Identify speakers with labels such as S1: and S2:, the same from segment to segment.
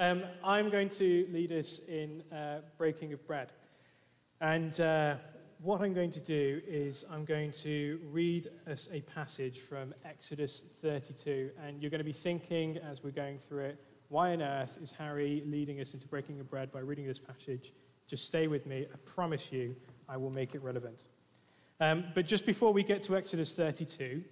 S1: Um, I'm going to lead us in uh, breaking of bread. And uh, what I'm going to do is I'm going to read us a passage from Exodus 32. And you're going to be thinking as we're going through it, why on earth is Harry leading us into breaking of bread by reading this passage? Just stay with me. I promise you I will make it relevant. Um, but just before we get to Exodus 32,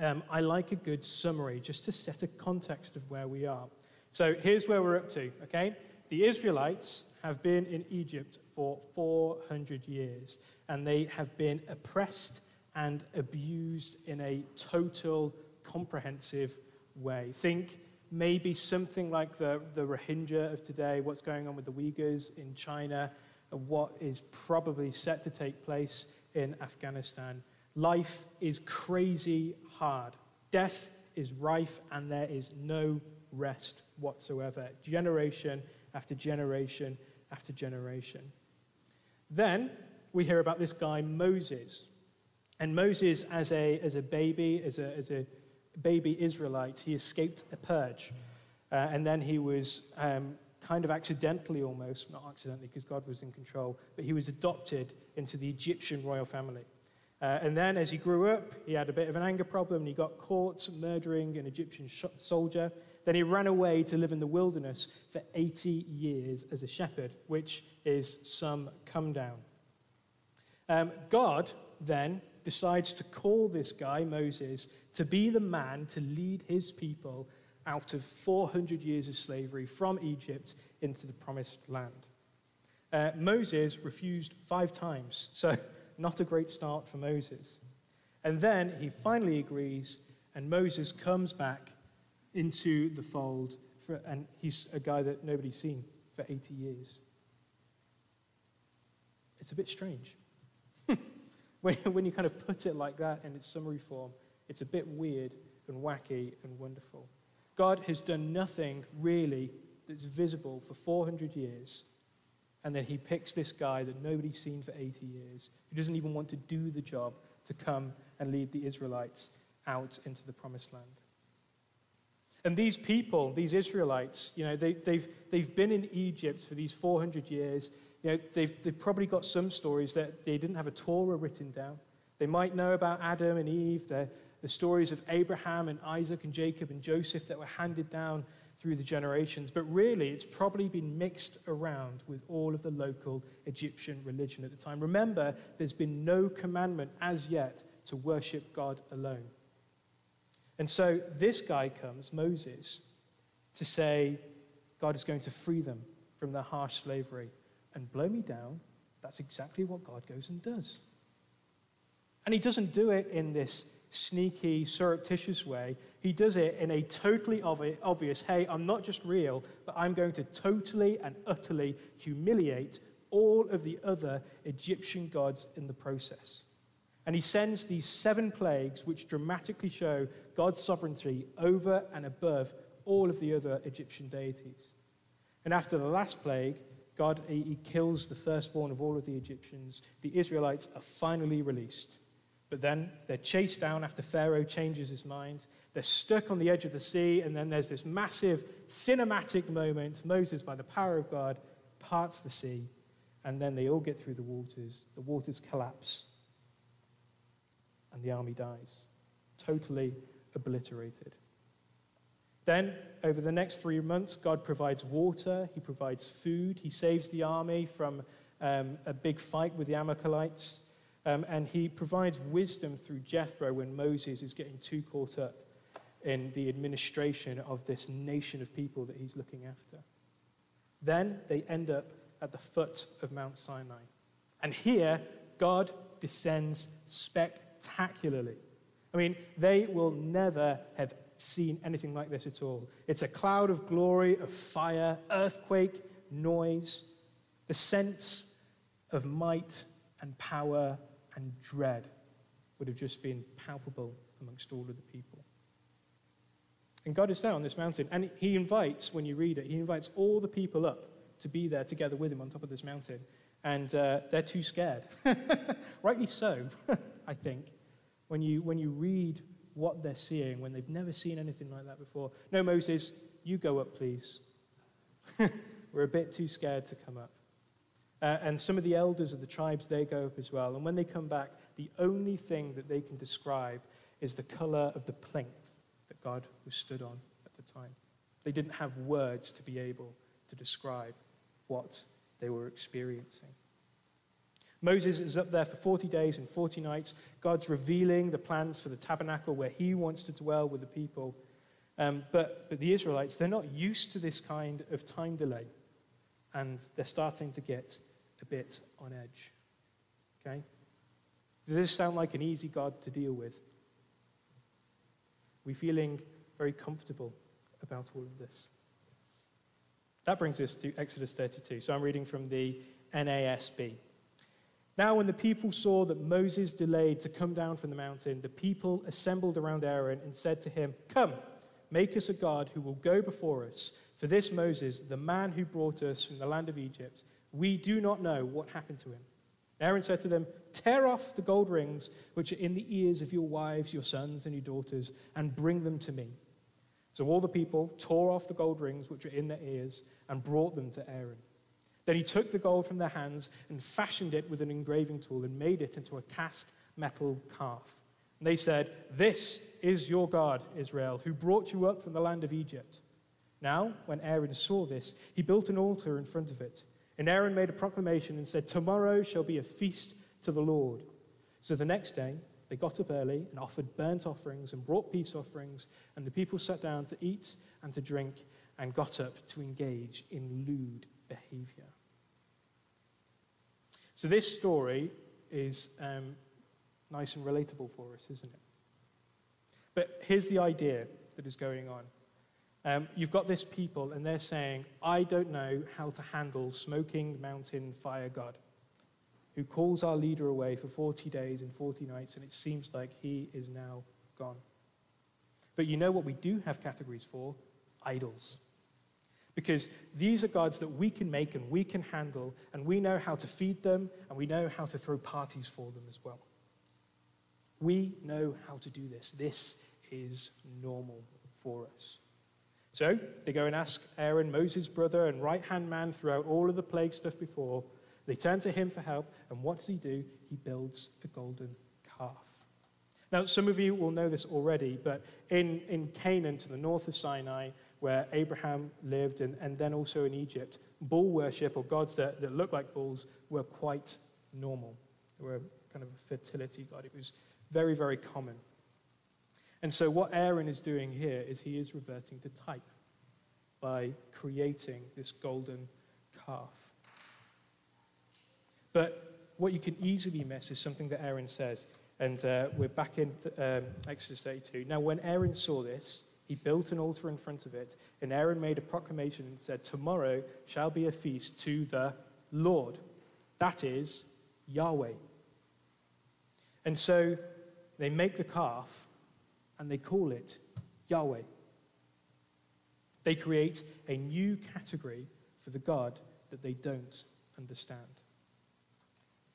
S1: um, I like a good summary just to set a context of where we are. So here's where we're up to, okay? The Israelites have been in Egypt for 400 years, and they have been oppressed and abused in a total, comprehensive way. Think maybe something like the, the Rohingya of today, what's going on with the Uyghurs in China, and what is probably set to take place in Afghanistan. Life is crazy hard. Death is rife, and there is no rest whatsoever, generation after generation after generation. Then we hear about this guy, Moses. And Moses, as a, as a baby, as a, as a baby Israelite, he escaped a purge. Uh, and then he was um, kind of accidentally almost, not accidentally because God was in control, but he was adopted into the Egyptian royal family. Uh, and then as he grew up, he had a bit of an anger problem and he got caught murdering an Egyptian sh- soldier. Then he ran away to live in the wilderness for 80 years as a shepherd, which is some come down. Um, God then decides to call this guy, Moses, to be the man to lead his people out of 400 years of slavery from Egypt into the promised land. Uh, Moses refused five times, so not a great start for Moses. And then he finally agrees, and Moses comes back into the fold, for, and he's a guy that nobody's seen for 80 years. It's a bit strange. when, when you kind of put it like that in its summary form, it's a bit weird and wacky and wonderful. God has done nothing really that's visible for 400 years, and then he picks this guy that nobody's seen for 80 years, who doesn't even want to do the job to come and lead the Israelites out into the promised land. And these people, these Israelites, you know, they, have they've, they've been in Egypt for these 400 years. You know, they've, they've probably got some stories that they didn't have a Torah written down. They might know about Adam and Eve, the, the stories of Abraham and Isaac and Jacob and Joseph that were handed down through the generations. But really, it's probably been mixed around with all of the local Egyptian religion at the time. Remember, there's been no commandment as yet to worship God alone. And so this guy comes, Moses, to say, God is going to free them from their harsh slavery. And blow me down, that's exactly what God goes and does. And he doesn't do it in this sneaky, surreptitious way. He does it in a totally obvious hey, I'm not just real, but I'm going to totally and utterly humiliate all of the other Egyptian gods in the process. And he sends these seven plagues, which dramatically show God's sovereignty over and above all of the other Egyptian deities. And after the last plague, God he kills the firstborn of all of the Egyptians. The Israelites are finally released. But then they're chased down after Pharaoh changes his mind. They're stuck on the edge of the sea, and then there's this massive cinematic moment. Moses, by the power of God, parts the sea, and then they all get through the waters. The waters collapse, and the army dies, totally obliterated. Then, over the next three months, God provides water, He provides food, He saves the army from um, a big fight with the Amalekites, um, and He provides wisdom through Jethro when Moses is getting too caught up in the administration of this nation of people that He's looking after. Then they end up at the foot of Mount Sinai. And here, God descends spectacularly spectacularly. I mean, they will never have seen anything like this at all. It's a cloud of glory, of fire, earthquake, noise, the sense of might and power and dread would have just been palpable amongst all of the people. And God is there on this mountain, and He invites, when you read it, He invites all the people up to be there together with Him on top of this mountain. And uh, they're too scared. Rightly so. I think, when you, when you read what they're seeing, when they've never seen anything like that before. No, Moses, you go up, please. We're a bit too scared to come up. Uh, and some of the elders of the tribes, they go up as well. And when they come back, the only thing that they can describe is the color of the plinth that God was stood on at the time. They didn't have words to be able to describe what they were experiencing. Moses is up there for 40 days and 40 nights. God's revealing the plans for the tabernacle where he wants to dwell with the people. Um, but, but the Israelites, they're not used to this kind of time delay. And they're starting to get a bit on edge. Okay? Does this sound like an easy God to deal with? We feeling very comfortable about all of this? That brings us to Exodus 32. So I'm reading from the NASB. Now, when the people saw that Moses delayed to come down from the mountain, the people assembled around Aaron and said to him, Come, make us a God who will go before us. For this Moses, the man who brought us from the land of Egypt, we do not know what happened to him. Aaron said to them, Tear off the gold rings which are in the ears of your wives, your sons, and your daughters, and bring them to me. So all the people tore off the gold rings which were in their ears and brought them to Aaron. Then he took the gold from their hands and fashioned it with an engraving tool and made it into a cast metal calf. And they said, This is your God, Israel, who brought you up from the land of Egypt. Now, when Aaron saw this, he built an altar in front of it. And Aaron made a proclamation and said, Tomorrow shall be a feast to the Lord. So the next day, they got up early and offered burnt offerings and brought peace offerings, and the people sat down to eat and to drink and got up to engage in lewd behavior. So, this story is um, nice and relatable for us, isn't it? But here's the idea that is going on. Um, you've got this people, and they're saying, I don't know how to handle smoking mountain fire God, who calls our leader away for 40 days and 40 nights, and it seems like he is now gone. But you know what we do have categories for? Idols. Because these are gods that we can make and we can handle, and we know how to feed them, and we know how to throw parties for them as well. We know how to do this. This is normal for us. So they go and ask Aaron, Moses' brother and right hand man throughout all of the plague stuff before. They turn to him for help, and what does he do? He builds a golden calf. Now, some of you will know this already, but in, in Canaan, to the north of Sinai, where Abraham lived, and, and then also in Egypt, bull worship or gods that, that looked like bulls were quite normal. They were kind of a fertility god. It was very, very common. And so, what Aaron is doing here is he is reverting to type by creating this golden calf. But what you can easily miss is something that Aaron says. And uh, we're back in um, Exodus 32. Now, when Aaron saw this, he built an altar in front of it, and Aaron made a proclamation and said, Tomorrow shall be a feast to the Lord. That is Yahweh. And so they make the calf and they call it Yahweh. They create a new category for the God that they don't understand.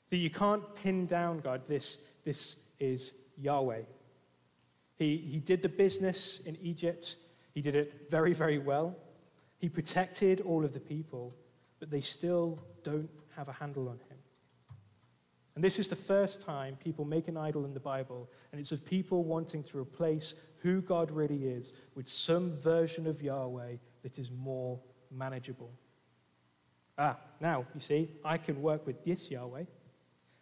S1: So you can't pin down God, this, this is Yahweh. He, he did the business in Egypt, he did it very, very well. He protected all of the people, but they still don't have a handle on him. And this is the first time people make an idol in the Bible, and it's of people wanting to replace who God really is with some version of Yahweh that is more manageable. Ah, now, you see, I can work with this Yahweh,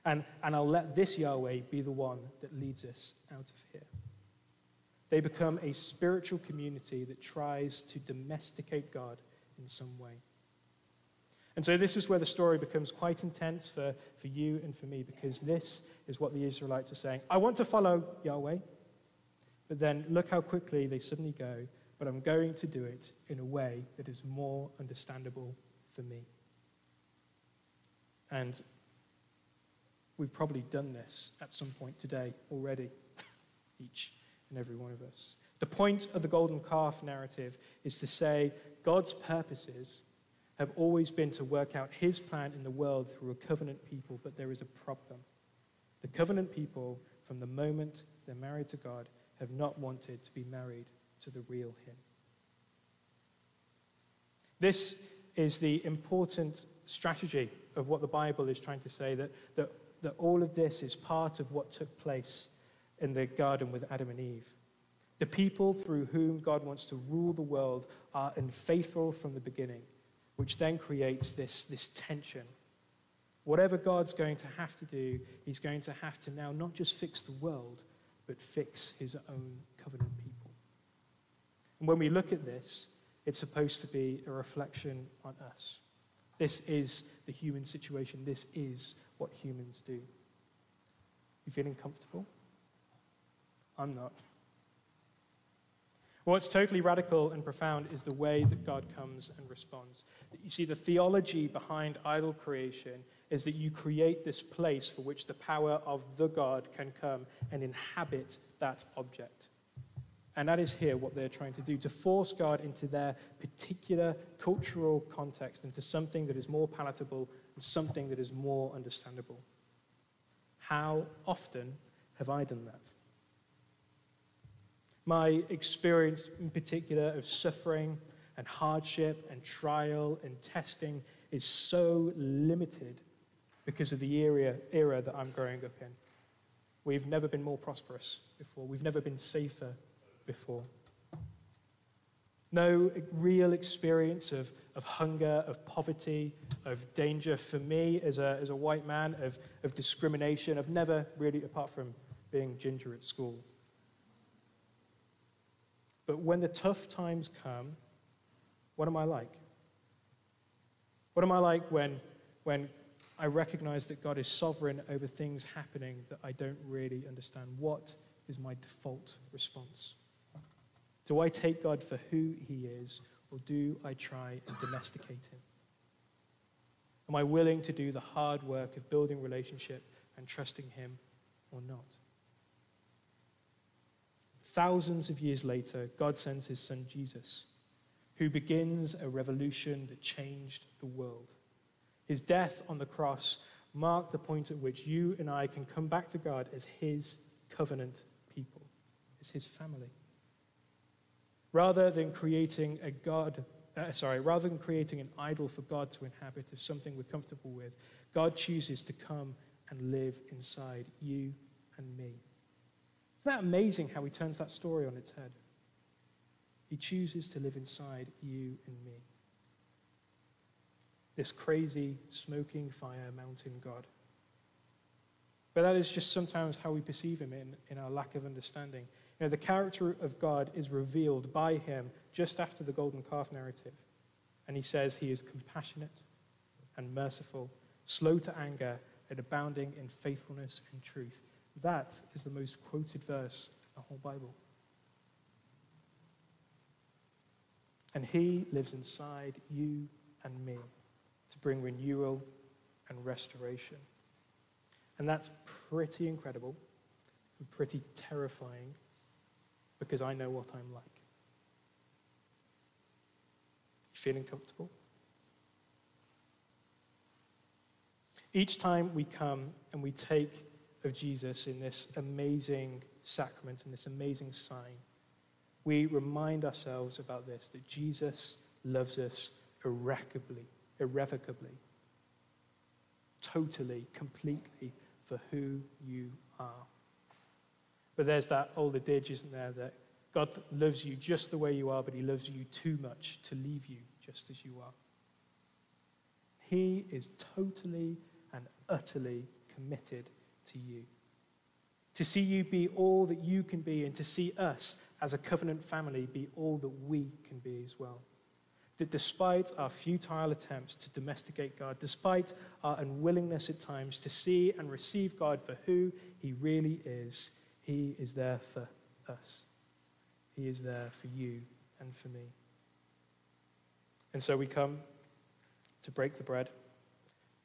S1: and, and I'll let this Yahweh be the one that leads us out of here. They become a spiritual community that tries to domesticate God in some way. And so this is where the story becomes quite intense for, for you and for me, because this is what the Israelites are saying. I want to follow Yahweh, but then look how quickly they suddenly go, but I'm going to do it in a way that is more understandable for me. And we've probably done this at some point today already, each and every one of us. The point of the golden calf narrative is to say God's purposes have always been to work out his plan in the world through a covenant people, but there is a problem. The covenant people, from the moment they're married to God, have not wanted to be married to the real him. This is the important strategy of what the Bible is trying to say that, that, that all of this is part of what took place in the garden with Adam and Eve. The people through whom God wants to rule the world are unfaithful from the beginning, which then creates this, this tension. Whatever God's going to have to do, he's going to have to now not just fix the world, but fix his own covenant people. And when we look at this, it's supposed to be a reflection on us. This is the human situation. This is what humans do. You feeling comfortable? I'm not. What's totally radical and profound is the way that God comes and responds. You see, the theology behind idol creation is that you create this place for which the power of the God can come and inhabit that object. And that is here what they're trying to do to force God into their particular cultural context, into something that is more palatable and something that is more understandable. How often have I done that? My experience, in particular, of suffering and hardship and trial and testing is so limited because of the era, era that I'm growing up in. We've never been more prosperous before, we've never been safer before. No real experience of, of hunger, of poverty, of danger for me as a, as a white man, of, of discrimination. I've never really, apart from being ginger at school. But when the tough times come, what am I like? What am I like when, when I recognize that God is sovereign over things happening that I don't really understand? What is my default response? Do I take God for who he is, or do I try and domesticate him? Am I willing to do the hard work of building relationship and trusting him or not? Thousands of years later, God sends his son Jesus, who begins a revolution that changed the world. His death on the cross marked the point at which you and I can come back to God as his covenant people, as his family. Rather than creating a God, uh, sorry, rather than creating an idol for God to inhabit of something we're comfortable with, God chooses to come and live inside you and me. Isn't that amazing how he turns that story on its head? He chooses to live inside you and me. This crazy, smoking fire mountain God. But that is just sometimes how we perceive him in, in our lack of understanding. You know, the character of God is revealed by him just after the golden calf narrative. And he says he is compassionate and merciful, slow to anger, and abounding in faithfulness and truth. That is the most quoted verse in the whole Bible. And he lives inside you and me to bring renewal and restoration. And that's pretty incredible and pretty terrifying because I know what I'm like. You feeling comfortable? Each time we come and we take of Jesus in this amazing sacrament and this amazing sign, we remind ourselves about this that Jesus loves us irrevocably, irrevocably, totally, completely for who you are. But there's that old adage, isn't there, that God loves you just the way you are, but he loves you too much to leave you just as you are. He is totally and utterly committed to you. To see you be all that you can be, and to see us as a covenant family be all that we can be as well. That despite our futile attempts to domesticate God, despite our unwillingness at times to see and receive God for who He really is, He is there for us. He is there for you and for me. And so we come to break the bread.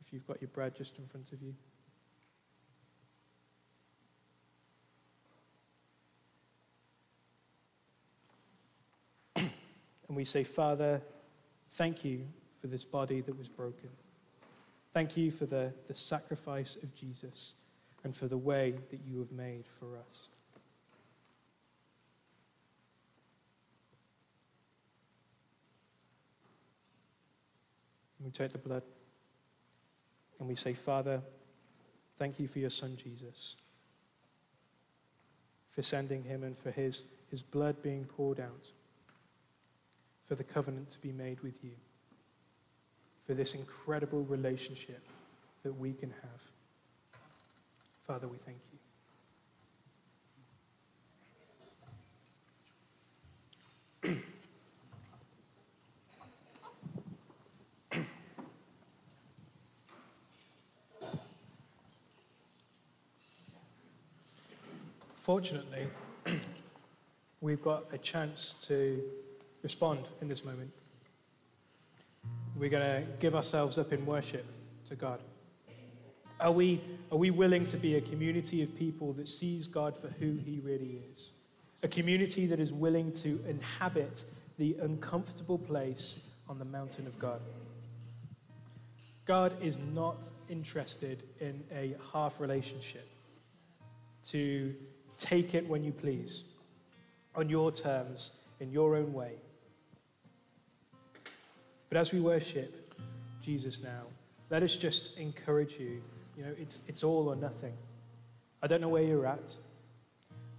S1: If you've got your bread just in front of you. We say, Father, thank you for this body that was broken. Thank you for the, the sacrifice of Jesus and for the way that you have made for us. We take the blood and we say, Father, thank you for your son Jesus, for sending him and for his, his blood being poured out, for the covenant to be made with you, for this incredible relationship that we can have. Father, we thank you. Fortunately, we've got a chance to respond in this moment. We're going to give ourselves up in worship to God. Are we, are we willing to be a community of people that sees God for who he really is? A community that is willing to inhabit the uncomfortable place on the mountain of God. God is not interested in a half relationship to take it when you please, on your terms, in your own way. But as we worship Jesus now, let us just encourage you. You know, it's, it's all or nothing. I don't know where you're at.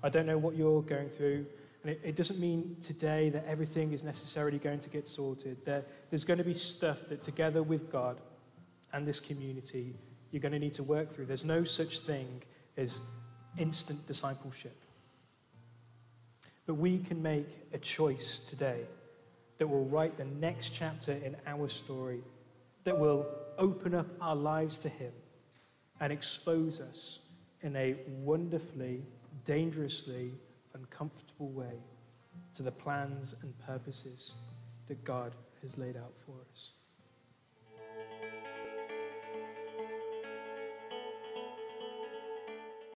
S1: I don't know what you're going through. And it, it doesn't mean today that everything is necessarily going to get sorted. There, there's going to be stuff that together with God and this community, you're going to need to work through. There's no such thing as instant discipleship. But we can make a choice today that will write the next chapter in our story, that will open up our lives to Him and expose us in a wonderfully, dangerously uncomfortable way to the plans and purposes that God has laid out for us.